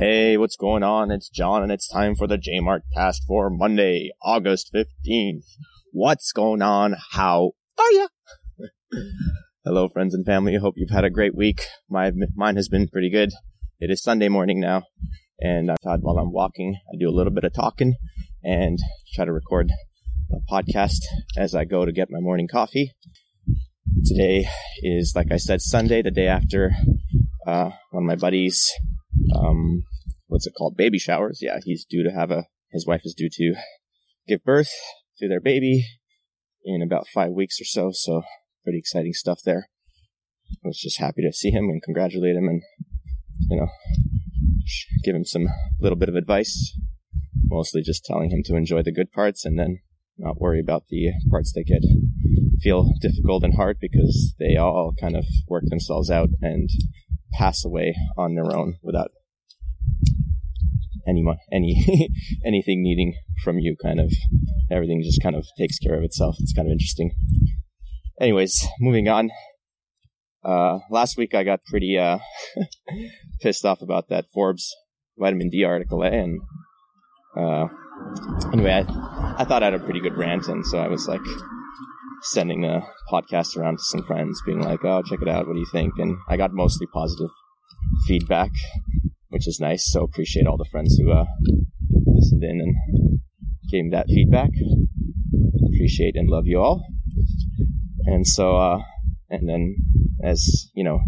Hey, what's going on? It's John and it's time for the JMark cast for Monday, August 15th. What's going on? How are ya? Hello, friends and family. Hope you've had a great week. My, mine has been pretty good. It is Sunday morning now, and I thought while I'm walking, I do a little bit of talking and try to record a podcast as I go to get my morning coffee. Today is, like I said, Sunday, the day after uh, one of my buddies um, what's it called? Baby showers. Yeah, he's due to have a, his wife is due to give birth to their baby in about five weeks or so. So pretty exciting stuff there. I was just happy to see him and congratulate him and, you know, give him some little bit of advice. Mostly just telling him to enjoy the good parts and then not worry about the parts that get feel difficult and hard because they all kind of work themselves out and pass away on their own without any any anything needing from you kind of. Everything just kind of takes care of itself. It's kind of interesting. Anyways moving on. Uh, last week i got pretty uh, pissed off about that forbes vitamin d article eh? and uh, anyway I, I thought i had a pretty good rant and so i was like sending a podcast around to some friends being like oh check it out what do you think and i got mostly positive feedback which is nice. So appreciate all the friends who uh, listened in and gave me that feedback. Appreciate and love you all. And so, uh, and then as you know,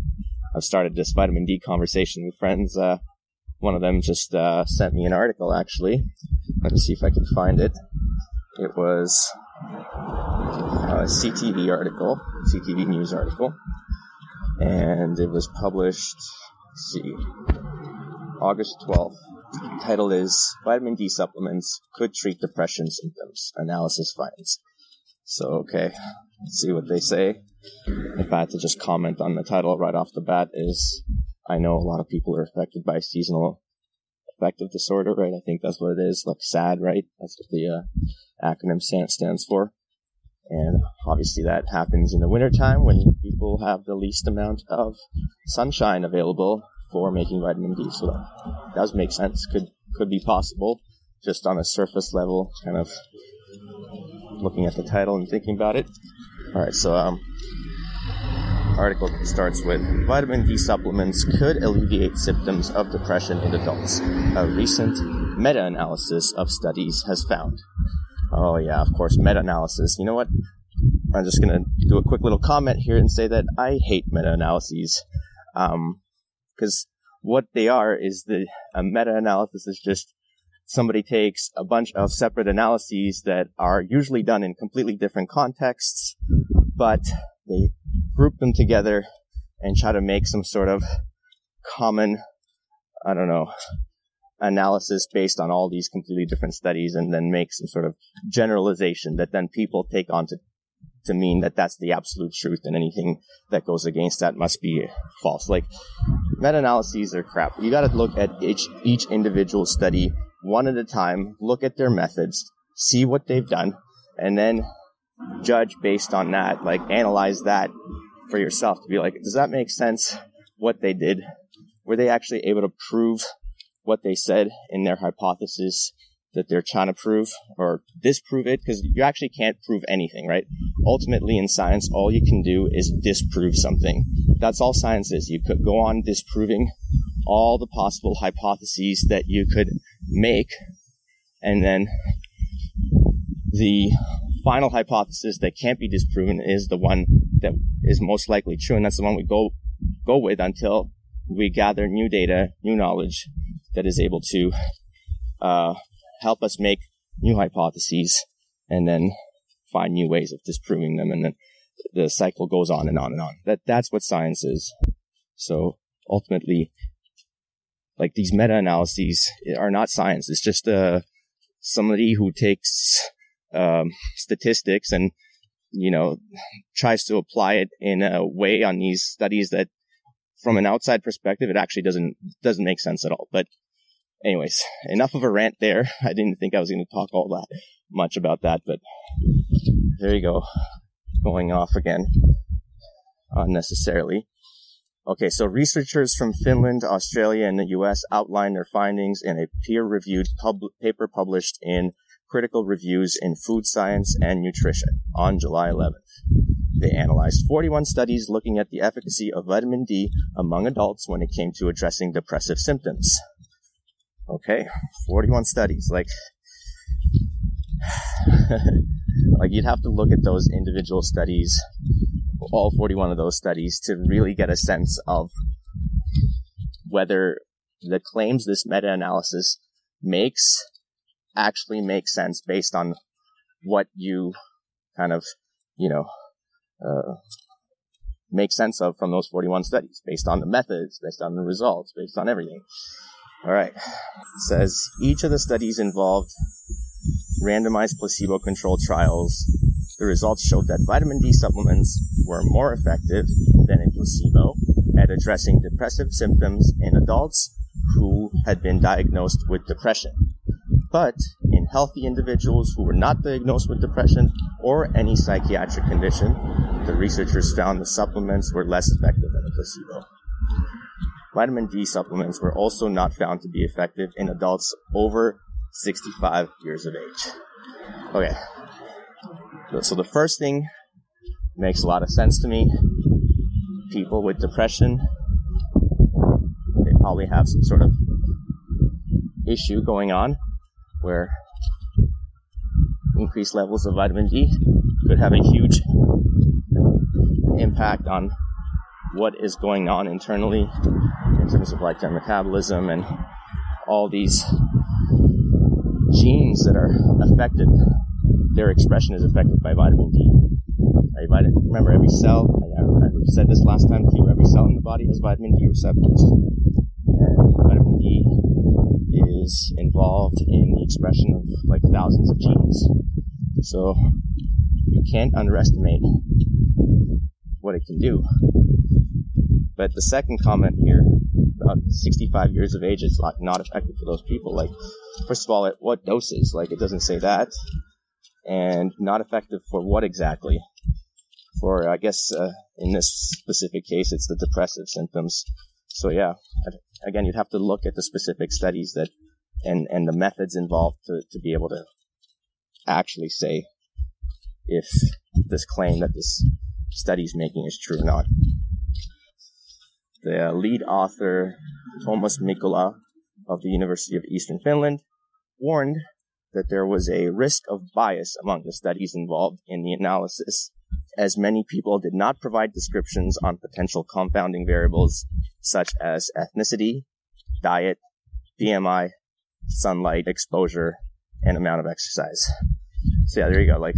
I've started this vitamin D conversation with friends. Uh, one of them just uh, sent me an article. Actually, let me see if I can find it. It was Uh, a CTV article, CTV news article, and it was published. See, August 12th. Title is Vitamin D Supplements Could Treat Depression Symptoms. Analysis finds. So, okay, let's see what they say. If I had to just comment on the title right off the bat is, I know a lot of people are affected by seasonal affective disorder, right? I think that's what it is, like SAD, right? That's what the uh, acronym stands for. And obviously that happens in the wintertime when people have the least amount of sunshine available for making vitamin D. So that does make sense. Could could be possible, just on a surface level, kind of looking at the title and thinking about it. All right, so um, article starts with vitamin D supplements could alleviate symptoms of depression in adults. A recent meta-analysis of studies has found. Oh yeah, of course, meta-analysis. You know what? I'm just gonna do a quick little comment here and say that I hate meta-analyses. Um, because what they are is the a meta-analysis is just somebody takes a bunch of separate analyses that are usually done in completely different contexts, but they group them together and try to make some sort of common, I don't know, analysis based on all these completely different studies and then make some sort of generalization that then people take on to to mean that that's the absolute truth and anything that goes against that must be false. Like meta-analyses are crap. You got to look at each each individual study one at a time, look at their methods, see what they've done, and then judge based on that. Like analyze that for yourself to be like, does that make sense? What they did? Were they actually able to prove what they said in their hypothesis? that they're trying to prove or disprove it because you actually can't prove anything, right? Ultimately, in science, all you can do is disprove something. That's all science is. You could go on disproving all the possible hypotheses that you could make, and then the final hypothesis that can't be disproven is the one that is most likely true, and that's the one we go go with until we gather new data, new knowledge that is able to uh, help us make new hypotheses and then find new ways of disproving them. And then the cycle goes on and on and on. That, that's what science is. So ultimately, like these meta-analyses are not science. It's just, uh, somebody who takes, um, statistics and, you know, tries to apply it in a way on these studies that from an outside perspective, it actually doesn't, doesn't make sense at all. But anyways, enough of a rant there. I didn't think I was going to talk all that much about that, but there you go. Going off again unnecessarily. Okay, so researchers from Finland, Australia, and the US outlined their findings in a peer-reviewed pub- paper published in Critical Reviews in Food Science and Nutrition on July 11th. They analyzed 41 studies looking at the efficacy of vitamin D among adults when it came to addressing depressive symptoms. Okay, 41 studies. Like, like you'd have to look at those individual studies, all 41 of those studies, to really get a sense of whether the claims this meta-analysis makes actually make sense based on what you kind of, you know, uh, make sense of from those 41 studies, based on the methods, based on the results, based on everything. All right. It says each of the studies involved randomized placebo controlled trials. The results showed that vitamin D supplements were more effective than a placebo at addressing depressive symptoms in adults who had been diagnosed with depression. But in healthy individuals who were not diagnosed with depression or any psychiatric condition, the researchers found the supplements were less effective than a placebo. Vitamin D supplements were also not found to be effective in adults over 65 years of age. Okay. So the first thing makes a lot of sense to me. People with depression, they probably have some sort of issue going on where increased levels of vitamin D could have a huge impact on what is going on internally in terms of like their metabolism and all these genes that are affected, their expression is affected by vitamin D. Remember, every cell, I, I said this last time too, every cell in the body has vitamin D receptors. And vitamin D is involved in the expression of like thousands of genes. So you can't underestimate what it can do. But the second comment here, about 65 years of age, is like not effective for those people. Like, first of all, at what doses? Like, it doesn't say that. And not effective for what exactly? For, I guess, uh, in this specific case, it's the depressive symptoms. So yeah, again, you'd have to look at the specific studies that, and, and the methods involved to, to be able to actually say if this claim that this study is making is true or not. The lead author, Thomas Mikola of the University of Eastern Finland, warned that there was a risk of bias among the studies involved in the analysis, as many people did not provide descriptions on potential confounding variables such as ethnicity, diet, BMI, sunlight exposure, and amount of exercise. So yeah, there you go. Like,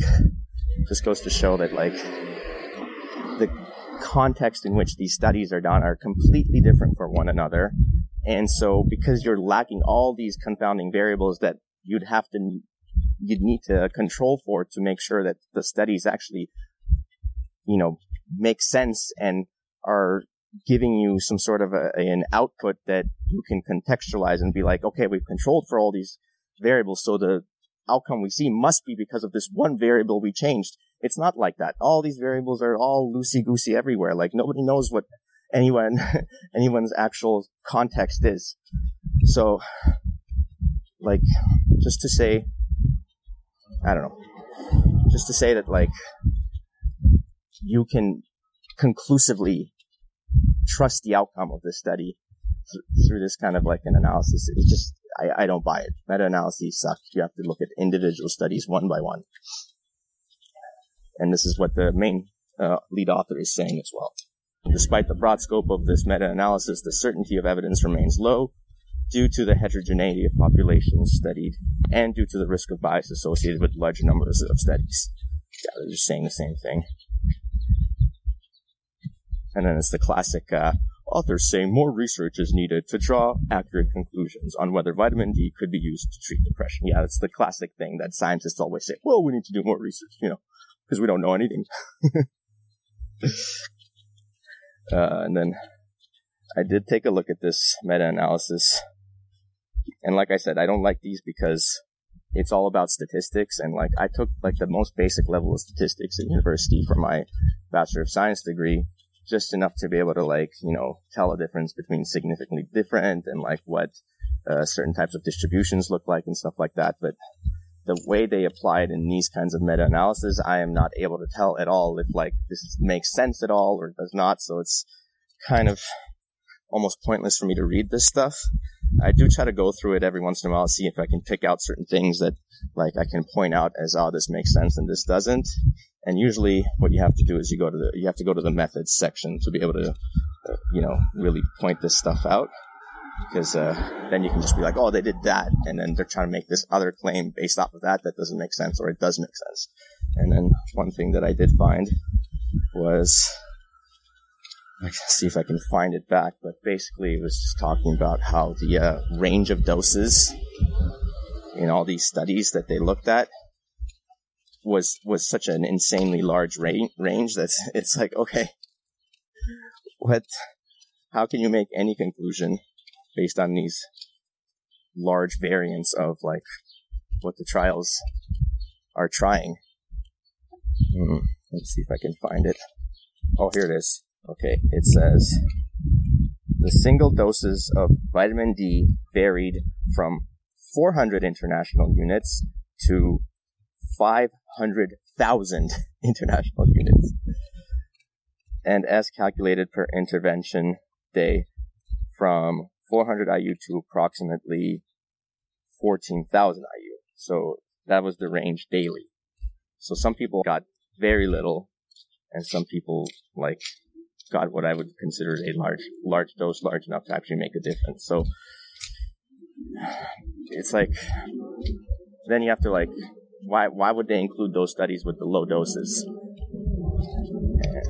just goes to show that like the context in which these studies are done are completely different from one another. And so because you're lacking all these confounding variables that you'd have to, you'd need to control for to make sure that the studies actually, you know, make sense and are giving you some sort of a, an output that you can contextualize and be like, okay, we've controlled for all these variables. So the outcome we see must be because of this one variable we changed. It's not like that. All these variables are all loosey goosey everywhere. Like nobody knows what anyone, anyone's actual context is. So, like, just to say, I don't know, just to say that like, you can conclusively trust the outcome of this study th- through this kind of like an analysis. It's just, I, I don't buy it. Meta-analyses suck. You have to look at individual studies one by one. And this is what the main uh, lead author is saying as well. Despite the broad scope of this meta-analysis, the certainty of evidence remains low due to the heterogeneity of populations studied and due to the risk of bias associated with larger numbers of studies. Yeah, they're just saying the same thing. And then it's the classic, uh, authors say more research is needed to draw accurate conclusions on whether vitamin D could be used to treat depression. Yeah, that's the classic thing that scientists always say. Well, we need to do more research, you know, because we don't know anything. uh, and then I did take a look at this meta-analysis. And like I said, I don't like these because it's all about statistics. And like I took like the most basic level of statistics at university for my Bachelor of Science degree just enough to be able to like, you know, tell a difference between significantly different and like what uh, certain types of distributions look like and stuff like that. But the way they apply it in these kinds of meta-analysis, I am not able to tell at all if like this makes sense at all or does not. So it's kind of almost pointless for me to read this stuff. I do try to go through it every once in a while, see if I can pick out certain things that like I can point out as, oh, this makes sense and this doesn't. And usually what you have to do is you go to the, you have to go to the methods section to be able to, uh, you know, really point this stuff out. Because, uh, then you can just be like, oh, they did that. And then they're trying to make this other claim based off of that that doesn't make sense or it does make sense. And then one thing that I did find was, I can see if I can find it back, but basically it was just talking about how the uh, range of doses in all these studies that they looked at was was such an insanely large range range that it's like okay what how can you make any conclusion based on these large variants of like what the trials are trying? Mm, let's see if i can find it. Oh here it is. Okay it says the single doses of vitamin d varied from 400 international units to 500,000 international units. And as calculated per intervention day from 400 IU to approximately 14,000 IU. So that was the range daily. So some people got very little and some people like got what I would consider a large, large dose, large enough to actually make a difference. So it's like then you have to like why why would they include those studies with the low doses?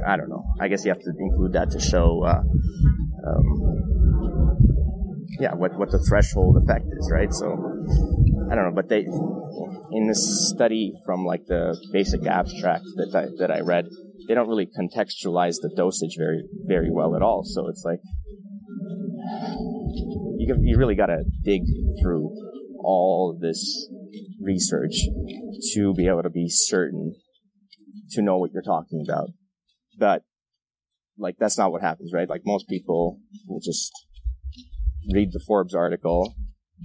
I don't know. I guess you have to include that to show, uh, um, yeah, what what the threshold effect is, right? So I don't know, but they in this study from like the basic abstract that I, that I read, they don't really contextualize the dosage very very well at all. So it's like you you really got to dig through all this research to be able to be certain to know what you're talking about. But like that's not what happens, right? Like most people will just read the Forbes article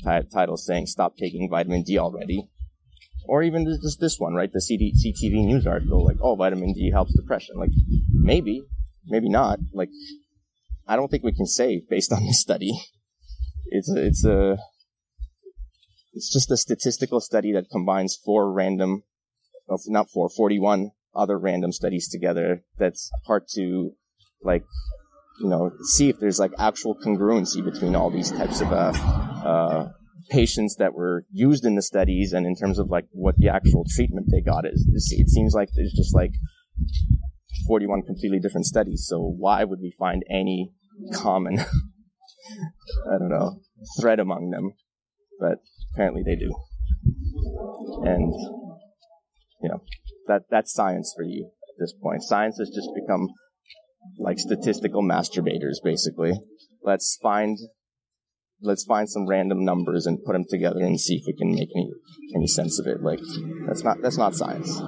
t- title saying "Stop taking vitamin D already," or even just this one, right? The CD- CTV news article, like, "Oh, vitamin D helps depression." Like maybe, maybe not. Like I don't think we can say based on this study it's a, it's a, it's just a statistical study that combines four random, not four, 41 other random studies together. That's hard to, like, you know, see if there's like actual congruency between all these types of, uh, uh, patients that were used in the studies and in terms of like what the actual treatment they got is. It seems like there's just like 41 completely different studies. So why would we find any common I don't know, thread among them, but apparently they do. And, you know, that, that's science for you at this point. Science has just become like statistical masturbators, basically. Let's find, let's find some random numbers and put them together and see if we can make any, any sense of it. Like, that's not, that's not science.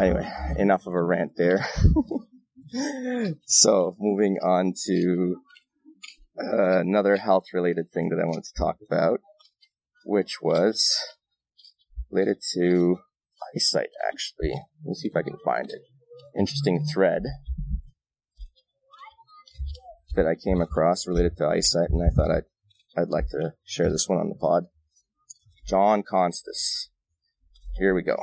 Anyway, enough of a rant there. so, moving on to uh, another health related thing that I wanted to talk about, which was related to eyesight, actually. Let me see if I can find it. Interesting thread that I came across related to eyesight, and I thought I'd, I'd like to share this one on the pod. John Constas. Here we go.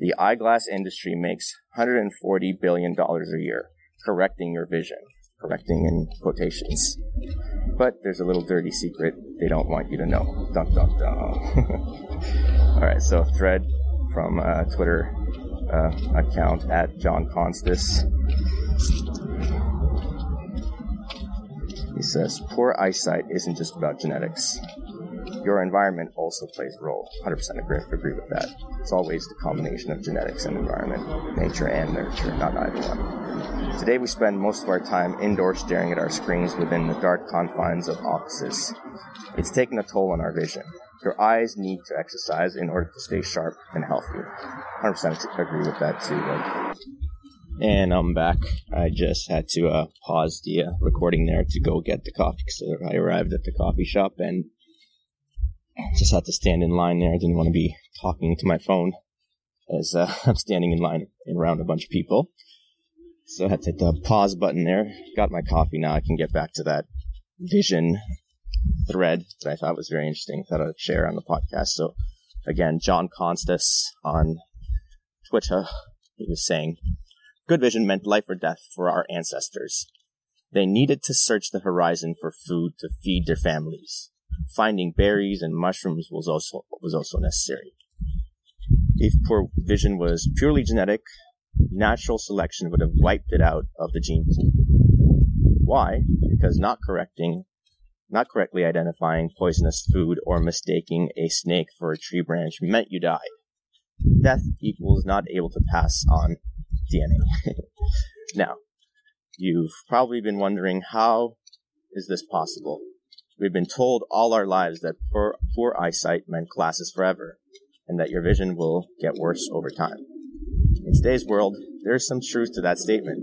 The eyeglass industry makes $140 billion a year, correcting your vision correcting in quotations. But there's a little dirty secret they don't want you to know. Dun dun dun. All right, so thread from uh, Twitter uh, account at John Constas. He says, poor eyesight isn't just about genetics. Your environment also plays a role. 100% agree, agree with that. It's always the combination of genetics and environment, nature and nurture, not either one. Today we spend most of our time indoors staring at our screens within the dark confines of offices. It's taken a toll on our vision. Your eyes need to exercise in order to stay sharp and healthy. 100% agree with that too. Like, And I'm back. I just had to uh, pause the uh, recording there to go get the coffee because I arrived at the coffee shop and just had to stand in line there. I didn't want to be talking to my phone as uh, I'm standing in line around a bunch of people. So I had to hit the pause button there. Got my coffee now. I can get back to that vision thread that I thought was very interesting. Thought I'd share on the podcast. So again, John Constas on Twitter, he was saying, Good vision meant life or death for our ancestors. They needed to search the horizon for food to feed their families. Finding berries and mushrooms was also, was also necessary. If poor vision was purely genetic, natural selection would have wiped it out of the gene pool. Why? Because not correcting, not correctly identifying poisonous food or mistaking a snake for a tree branch meant you died. Death equals not able to pass on DNA. now, you've probably been wondering how is this possible? We've been told all our lives that poor, poor eyesight meant glasses forever, and that your vision will get worse over time. In today's world, there's some truth to that statement.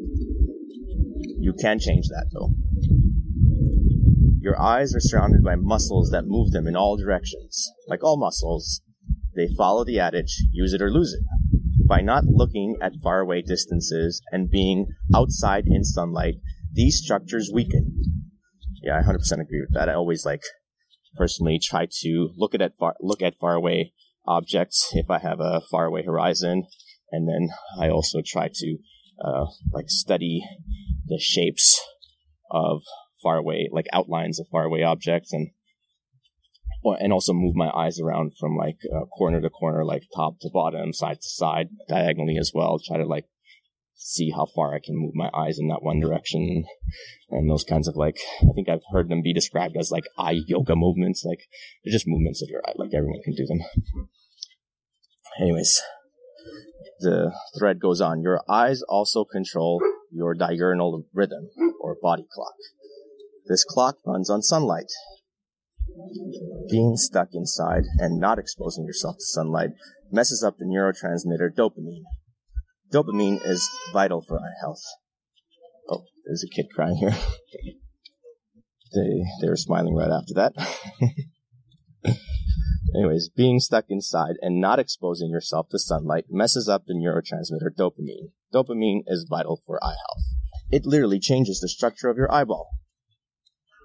You can change that though. Your eyes are surrounded by muscles that move them in all directions. Like all muscles, they follow the adage, use it or lose it by not looking at faraway distances and being outside in sunlight, these structures weaken. Yeah, I 100% agree with that. I always like personally try to look at far, look at faraway objects if I have a faraway horizon, and then I also try to uh, like study the shapes of faraway like outlines of faraway objects and and also move my eyes around from like uh, corner to corner, like top to bottom, side to side, diagonally as well. Try to like see how far I can move my eyes in that one direction and those kinds of like, I think I've heard them be described as like eye yoga movements. Like they're just movements of your eye. Like everyone can do them. Anyways, the thread goes on. Your eyes also control your diurnal rhythm or body clock. This clock runs on sunlight being stuck inside and not exposing yourself to sunlight messes up the neurotransmitter dopamine. Dopamine is vital for eye health. Oh, there's a kid crying here. they they were smiling right after that. Anyways, being stuck inside and not exposing yourself to sunlight messes up the neurotransmitter dopamine. Dopamine is vital for eye health. It literally changes the structure of your eyeball.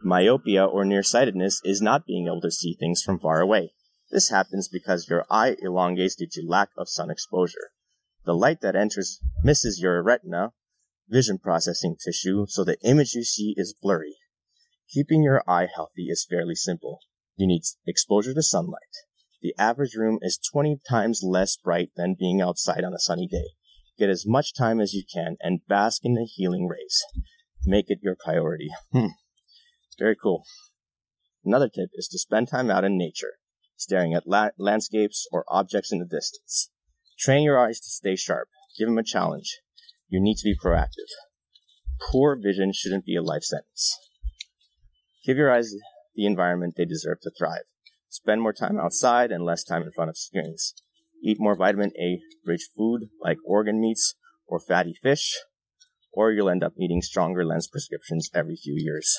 Myopia or nearsightedness is not being able to see things from far away. This happens because your eye elongates due to lack of sun exposure. The light that enters misses your retina, vision processing tissue, so the image you see is blurry. Keeping your eye healthy is fairly simple. You need exposure to sunlight. The average room is 20 times less bright than being outside on a sunny day. Get as much time as you can and bask in the healing rays. Make it your priority. Hmm. Very cool. Another tip is to spend time out in nature, staring at la- landscapes or objects in the distance. Train your eyes to stay sharp. Give them a challenge. You need to be proactive. Poor vision shouldn't be a life sentence. Give your eyes the environment they deserve to thrive. Spend more time outside and less time in front of screens. Eat more vitamin A rich food like organ meats or fatty fish, or you'll end up needing stronger lens prescriptions every few years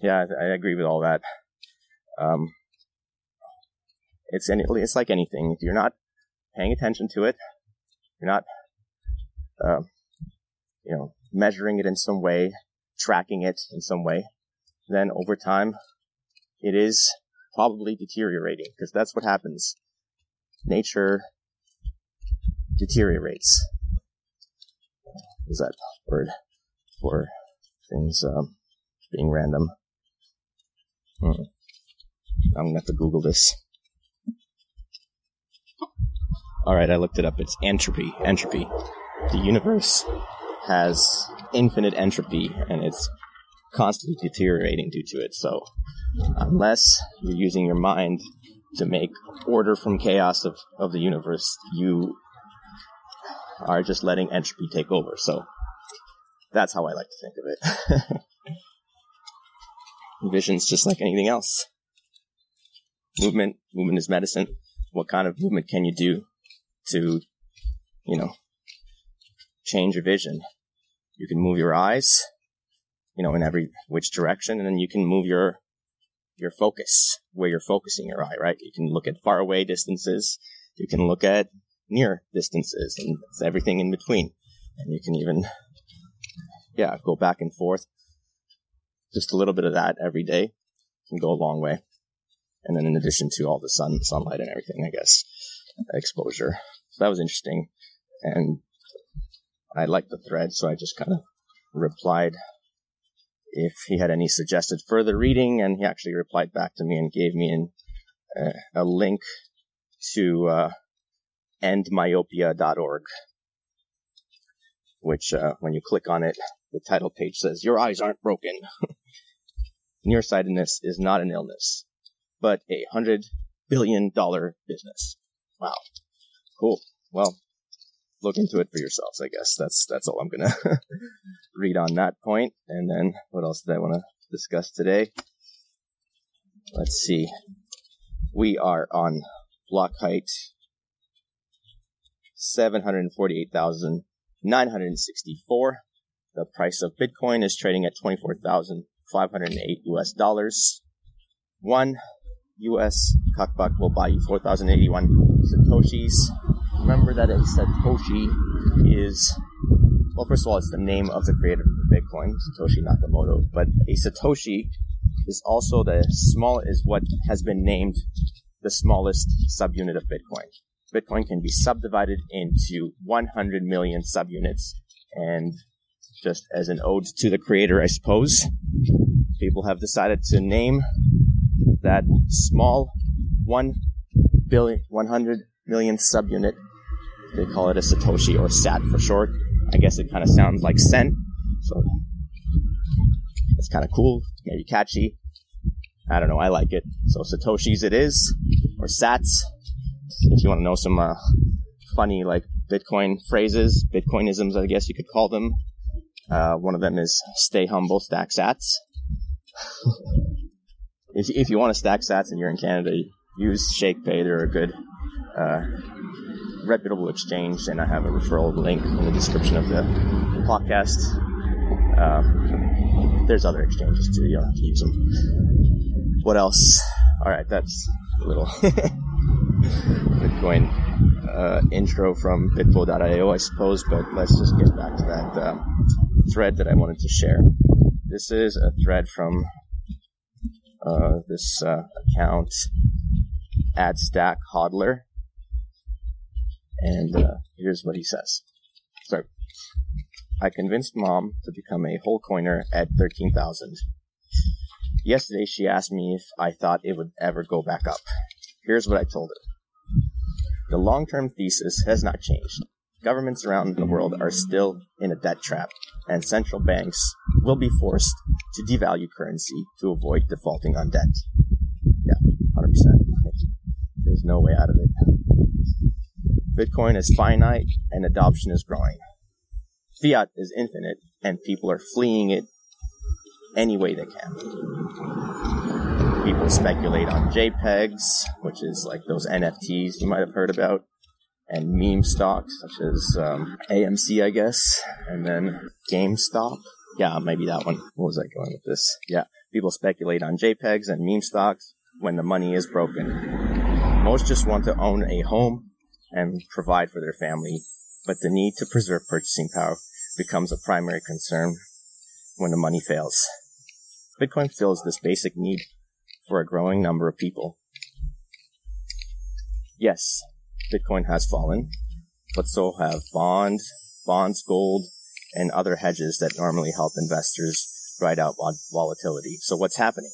yeah, I, agree with all that. Um, it's any, it's like anything. If you're not paying attention to it, you're not, uh, you know, measuring it in some way, tracking it in some way, then over time, it is probably deteriorating because that's what happens. Nature deteriorates. Is that word for things um, being random? Hmm. I'm gonna have to Google this. All right, I looked it up. It's entropy. Entropy. The universe has infinite entropy, and it's constantly deteriorating due to it. So, unless you're using your mind to make order from chaos of, of the universe, you are just letting entropy take over. So, that's how I like to think of it. Vision's just like anything else. Movement, movement is medicine. What kind of movement can you do to, you know, change your vision. You can move your eyes, you know, in every which direction, and then you can move your your focus, where you're focusing your eye, right? You can look at far away distances, you can look at near distances, and everything in between. And you can even, yeah, go back and forth. Just a little bit of that every day can go a long way. And then in addition to all the sun, sunlight and everything, I guess, exposure. So that was interesting. And I liked the thread, so I just kind of replied if he had any suggested further reading, and he actually replied back to me and gave me an, uh, a link to uh, endmyopia.org, which uh, when you click on it, the title page says, Your eyes aren't broken. Nearsightedness is not an illness, but a hundred billion dollar business. Wow. Cool. Well, look into it for yourselves, I guess. That's, that's all I'm gonna read on that point. And then what else did I want to discuss today? Let's see. We are on block height 748,964. The price of Bitcoin is trading at 24,508 US dollars. One US cuckbuck will buy you 4,081 Satoshis remember that a Satoshi is, well, first of all, it's the name of the creator of Bitcoin, Satoshi Nakamoto, but a Satoshi is also the small, is what has been named the smallest subunit of Bitcoin. Bitcoin can be subdivided into 100 million subunits, and just as an ode to the creator, I suppose, people have decided to name that small 1 billion, 100 million subunit they call it a Satoshi or SAT for short. I guess it kind of sounds like cent, so it's kind of cool, maybe catchy. I don't know, I like it. So Satoshis it is, or Sats. If you want to know some uh, funny like Bitcoin phrases, Bitcoinisms, I guess you could call them. Uh, one of them is stay humble, stack Sats. if if you want to stack Sats and you're in Canada, use ShakePay. They're a good uh, reputable exchange, and I have a referral link in the description of the podcast. Um, there's other exchanges too. You don't have to use them. What else? All right, that's a little Bitcoin uh, intro from Bitbo.io, I suppose. But let's just get back to that um, thread that I wanted to share. This is a thread from uh, this uh, account, at Stack Hodler. And uh, here's what he says. So, I convinced mom to become a whole coiner at 13,000. Yesterday she asked me if I thought it would ever go back up. Here's what I told her. The long-term thesis has not changed. Governments around the world are still in a debt trap, and central banks will be forced to devalue currency to avoid defaulting on debt. Yeah, 100%. There's no way out of it. Bitcoin is finite and adoption is growing. Fiat is infinite and people are fleeing it any way they can. People speculate on JPEGs, which is like those NFTs you might have heard about, and meme stocks such as um, AMC, I guess, and then GameStop. Yeah, maybe that one. What was I going with this? Yeah, people speculate on JPEGs and meme stocks when the money is broken. Most just want to own a home and provide for their family, but the need to preserve purchasing power becomes a primary concern when the money fails. Bitcoin fills this basic need for a growing number of people. Yes, Bitcoin has fallen, but so have bonds, bonds, gold, and other hedges that normally help investors ride out volatility. So what's happening?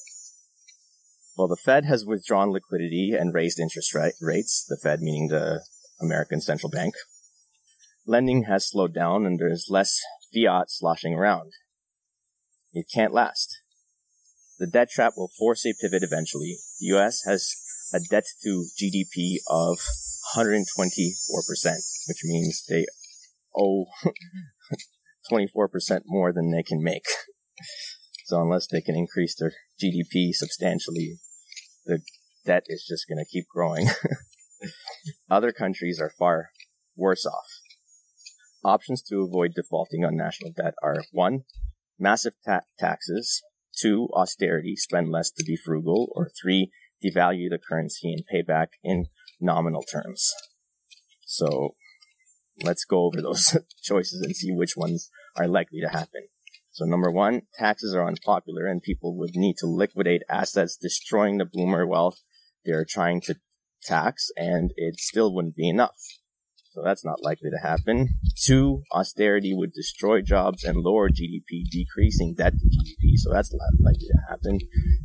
Well, the Fed has withdrawn liquidity and raised interest rates. The Fed meaning the American Central Bank. Lending has slowed down and there's less fiat sloshing around. It can't last. The debt trap will force a pivot eventually. The US has a debt to GDP of 124%, which means they owe 24% more than they can make. So unless they can increase their GDP substantially, the debt is just going to keep growing. Other countries are far worse off. Options to avoid defaulting on national debt are one, massive ta- taxes, two, austerity, spend less to be frugal, or three, devalue the currency and pay back in nominal terms. So let's go over those choices and see which ones are likely to happen. So number one, taxes are unpopular and people would need to liquidate assets, destroying the boomer wealth they're trying to tax and it still wouldn't be enough. So that's not likely to happen. Two, austerity would destroy jobs and lower GDP, decreasing debt to GDP. So that's not likely to happen.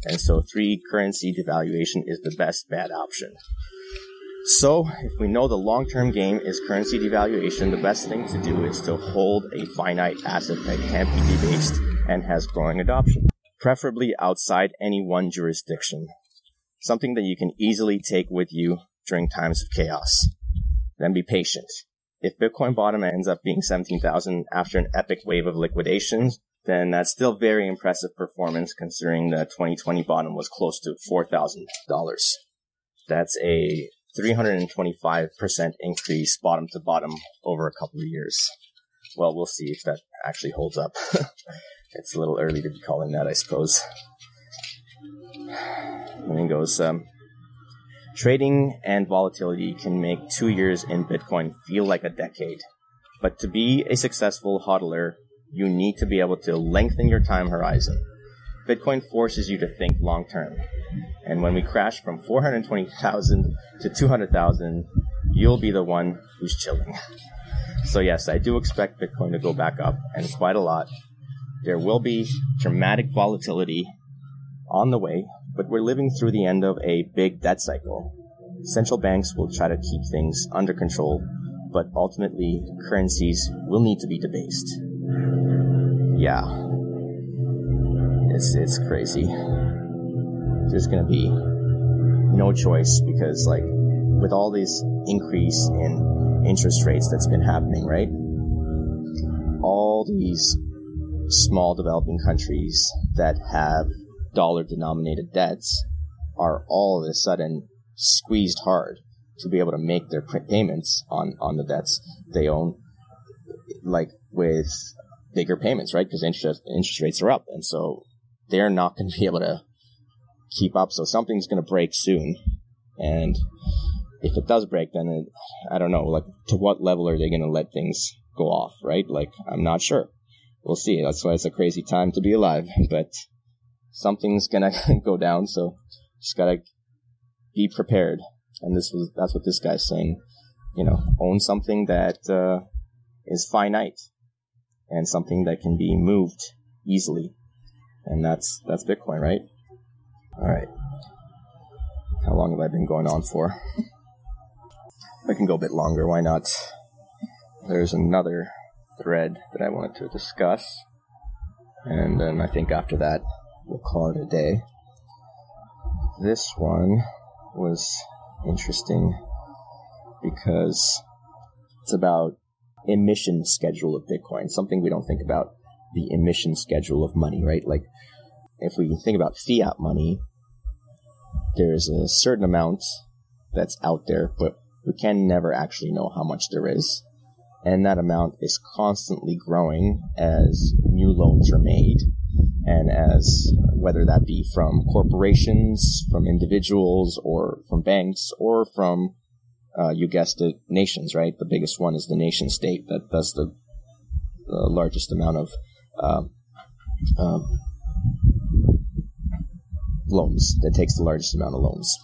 And so three, currency devaluation is the best bad option. So, if we know the long term game is currency devaluation, the best thing to do is to hold a finite asset that can't be debased and has growing adoption, preferably outside any one jurisdiction. Something that you can easily take with you during times of chaos. Then be patient. If Bitcoin bottom ends up being 17,000 after an epic wave of liquidations, then that's still very impressive performance considering the 2020 bottom was close to $4,000. That's a 325% increase bottom to bottom over a couple of years. Well, we'll see if that actually holds up. it's a little early to be calling that, I suppose. And then goes, um, trading and volatility can make two years in Bitcoin feel like a decade. But to be a successful hodler, you need to be able to lengthen your time horizon. Bitcoin forces you to think long term. And when we crash from 420,000 to 200,000, you'll be the one who's chilling. So yes, I do expect Bitcoin to go back up and quite a lot. There will be dramatic volatility on the way, but we're living through the end of a big debt cycle. Central banks will try to keep things under control, but ultimately currencies will need to be debased. Yeah, it's it's crazy. There's gonna be no choice because like with all this increase in interest rates that's been happening, right? All these small developing countries that have dollar denominated debts are all of a sudden squeezed hard to be able to make their payments on, on the debts they own, like with bigger payments, right? Because interest, interest rates are up. And so they're not going to be able to keep up. So something's going to break soon. And if it does break, then it, I don't know, like to what level are they going to let things go off, right? Like I'm not sure. We'll see. That's why it's a crazy time to be alive, but something's going to go down. So just got to be prepared. And this was, that's what this guy's saying. You know, own something that, uh, is finite and something that can be moved easily and that's that's Bitcoin, right? All right. How long have I been going on for? I can go a bit longer. Why not? There's another thread that I wanted to discuss, and then I think after that we'll call it a day. This one was interesting because it's about emission schedule of Bitcoin, something we don't think about the emission schedule of money, right? Like, if we think about fiat money, there's a certain amount that's out there, but we can never actually know how much there is. And that amount is constantly growing as new loans are made and as whether that be from corporations, from individuals, or from banks, or from, uh, you guessed it, nations, right? The biggest one is the nation state that does the, the largest amount of um, um, loans, that takes the largest amount of loans.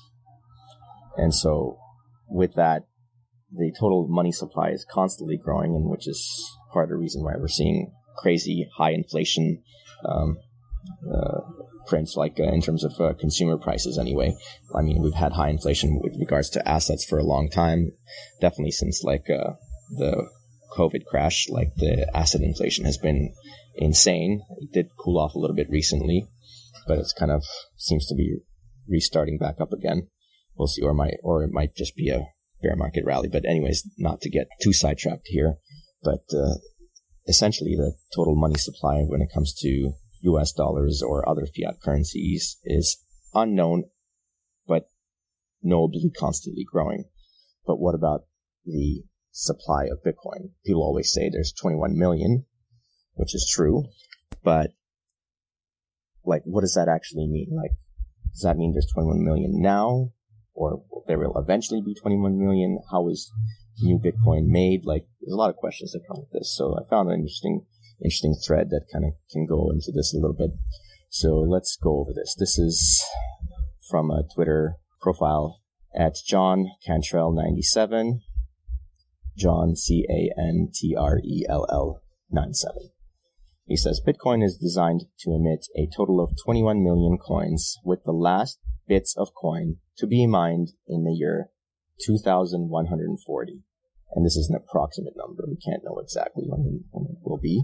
And so with that, the total money supply is constantly growing, and which is part of the reason why we're seeing crazy high inflation um, uh, prints, like uh, in terms of uh, consumer prices. Anyway, I mean, we've had high inflation with regards to assets for a long time, definitely since like uh, the COVID crash. Like the asset inflation has been insane. It did cool off a little bit recently, but it's kind of seems to be restarting back up again. We'll see, or might, or it might just be a bear market rally. But anyways, not to get too sidetracked here, but uh, essentially the total money supply when it comes to U.S. dollars or other fiat currencies is unknown, but knowably constantly growing. But what about the supply of Bitcoin. People always say there's 21 million, which is true, but like, what does that actually mean? Like, does that mean there's 21 million now? Or there will eventually be 21 million? How is new Bitcoin made? Like, there's a lot of questions that come with this. So I found an interesting, interesting thread that kind of can go into this a little bit. So let's go over this. This is from a Twitter profile at John Cantrell 97. John C A N T R E L L 97. He says Bitcoin is designed to emit a total of 21 million coins, with the last bits of coin to be mined in the year 2140. And this is an approximate number. We can't know exactly when, when it will be,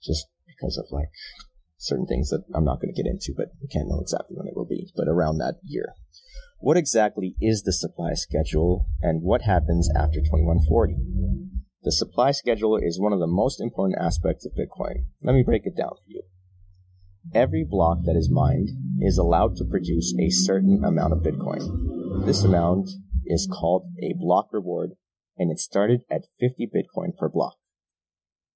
just because of like certain things that I'm not going to get into, but we can't know exactly when it will be, but around that year. What exactly is the supply schedule and what happens after 2140? The supply schedule is one of the most important aspects of Bitcoin. Let me break it down for you. Every block that is mined is allowed to produce a certain amount of Bitcoin. This amount is called a block reward and it started at 50 Bitcoin per block.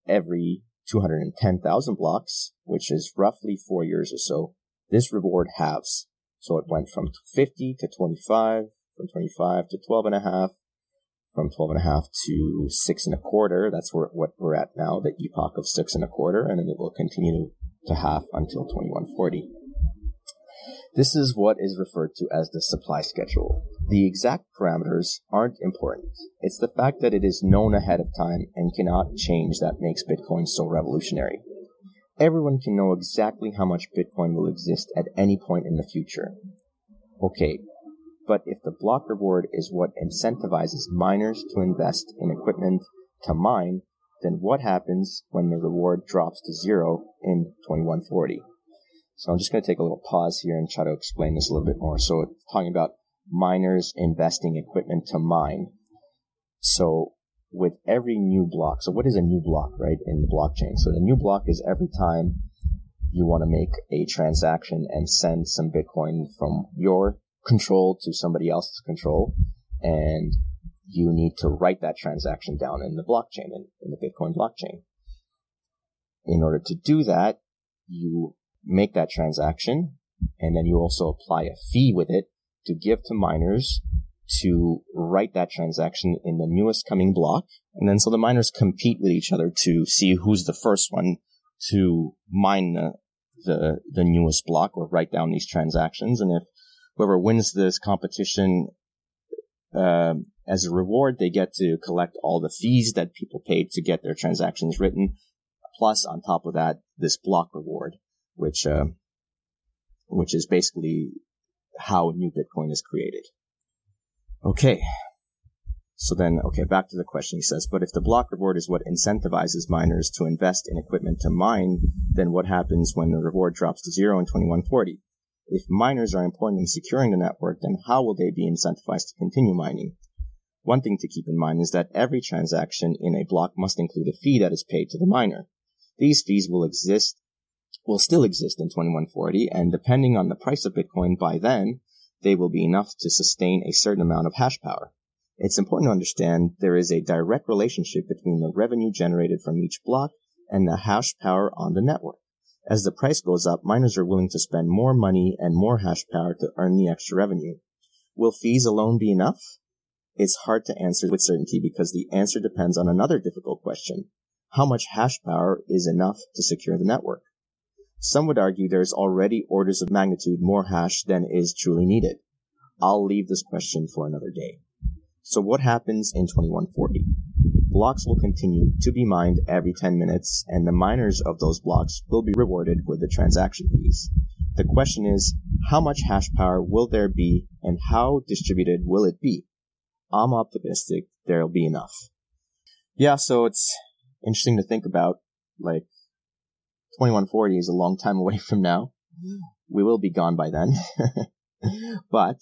Every 210,000 blocks, which is roughly four years or so, this reward halves. So it went from 50 to 25, from 25 to 12 and a half, from 12 and a half to six and a quarter. That's where, what we're at now, the epoch of six and a quarter, and it will continue to half until 2140. This is what is referred to as the supply schedule. The exact parameters aren't important. It's the fact that it is known ahead of time and cannot change that makes Bitcoin so revolutionary. Everyone can know exactly how much Bitcoin will exist at any point in the future. Okay, but if the block reward is what incentivizes miners to invest in equipment to mine, then what happens when the reward drops to zero in 2140? So I'm just going to take a little pause here and try to explain this a little bit more. So it's talking about miners investing equipment to mine. So with every new block, so what is a new block, right, in the blockchain? So the new block is every time you want to make a transaction and send some Bitcoin from your control to somebody else's control. And you need to write that transaction down in the blockchain, in, in the Bitcoin blockchain. In order to do that, you make that transaction and then you also apply a fee with it to give to miners to write that transaction in the newest coming block. And then so the miners compete with each other to see who's the first one to mine the, the, the newest block or write down these transactions. And if whoever wins this competition, um, as a reward, they get to collect all the fees that people paid to get their transactions written. Plus, on top of that, this block reward, which, uh, which is basically how new Bitcoin is created. Okay. So then, okay, back to the question. He says, but if the block reward is what incentivizes miners to invest in equipment to mine, then what happens when the reward drops to zero in 2140? If miners are important in securing the network, then how will they be incentivized to continue mining? One thing to keep in mind is that every transaction in a block must include a fee that is paid to the miner. These fees will exist, will still exist in 2140, and depending on the price of Bitcoin by then, they will be enough to sustain a certain amount of hash power. It's important to understand there is a direct relationship between the revenue generated from each block and the hash power on the network. As the price goes up, miners are willing to spend more money and more hash power to earn the extra revenue. Will fees alone be enough? It's hard to answer with certainty because the answer depends on another difficult question. How much hash power is enough to secure the network? Some would argue there's already orders of magnitude more hash than is truly needed. I'll leave this question for another day. So what happens in 2140? Blocks will continue to be mined every 10 minutes, and the miners of those blocks will be rewarded with the transaction fees. The question is, how much hash power will there be, and how distributed will it be? I'm optimistic there'll be enough. Yeah, so it's interesting to think about, like, 2140 is a long time away from now. We will be gone by then. but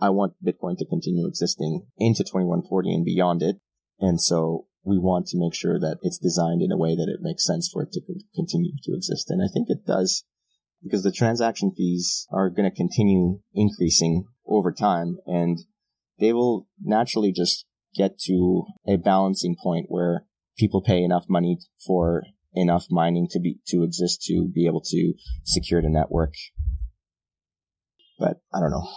I want Bitcoin to continue existing into 2140 and beyond it. And so we want to make sure that it's designed in a way that it makes sense for it to continue to exist. And I think it does because the transaction fees are going to continue increasing over time and they will naturally just get to a balancing point where people pay enough money for enough mining to be to exist to be able to secure the network. But I don't know.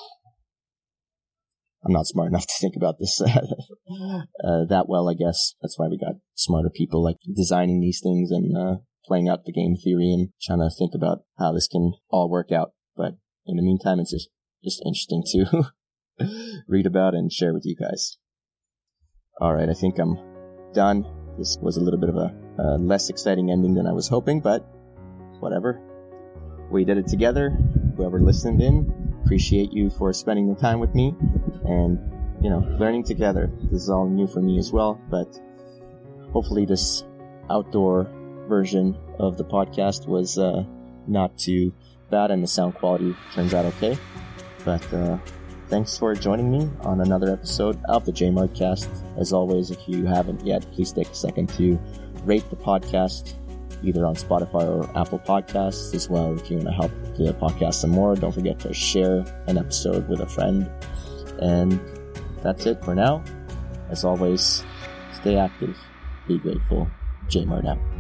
I'm not smart enough to think about this uh, that well, I guess. That's why we got smarter people like designing these things and uh, playing out the game theory and trying to think about how this can all work out. But in the meantime, it's just, just interesting to read about and share with you guys. All right, I think I'm done. This was a little bit of a, a less exciting ending than I was hoping, but whatever. We did it together. Whoever listened in, appreciate you for spending the time with me and, you know, learning together. This is all new for me as well, but hopefully this outdoor version of the podcast was uh, not too bad and the sound quality turns out okay. But uh, thanks for joining me on another episode of the JMartcast. As always, if you haven't yet, please take a second to rate the podcast either on Spotify or Apple Podcasts as well. If you want to help the podcast some more, don't forget to share an episode with a friend. And that's it for now. As always, stay active, be grateful. JMart out.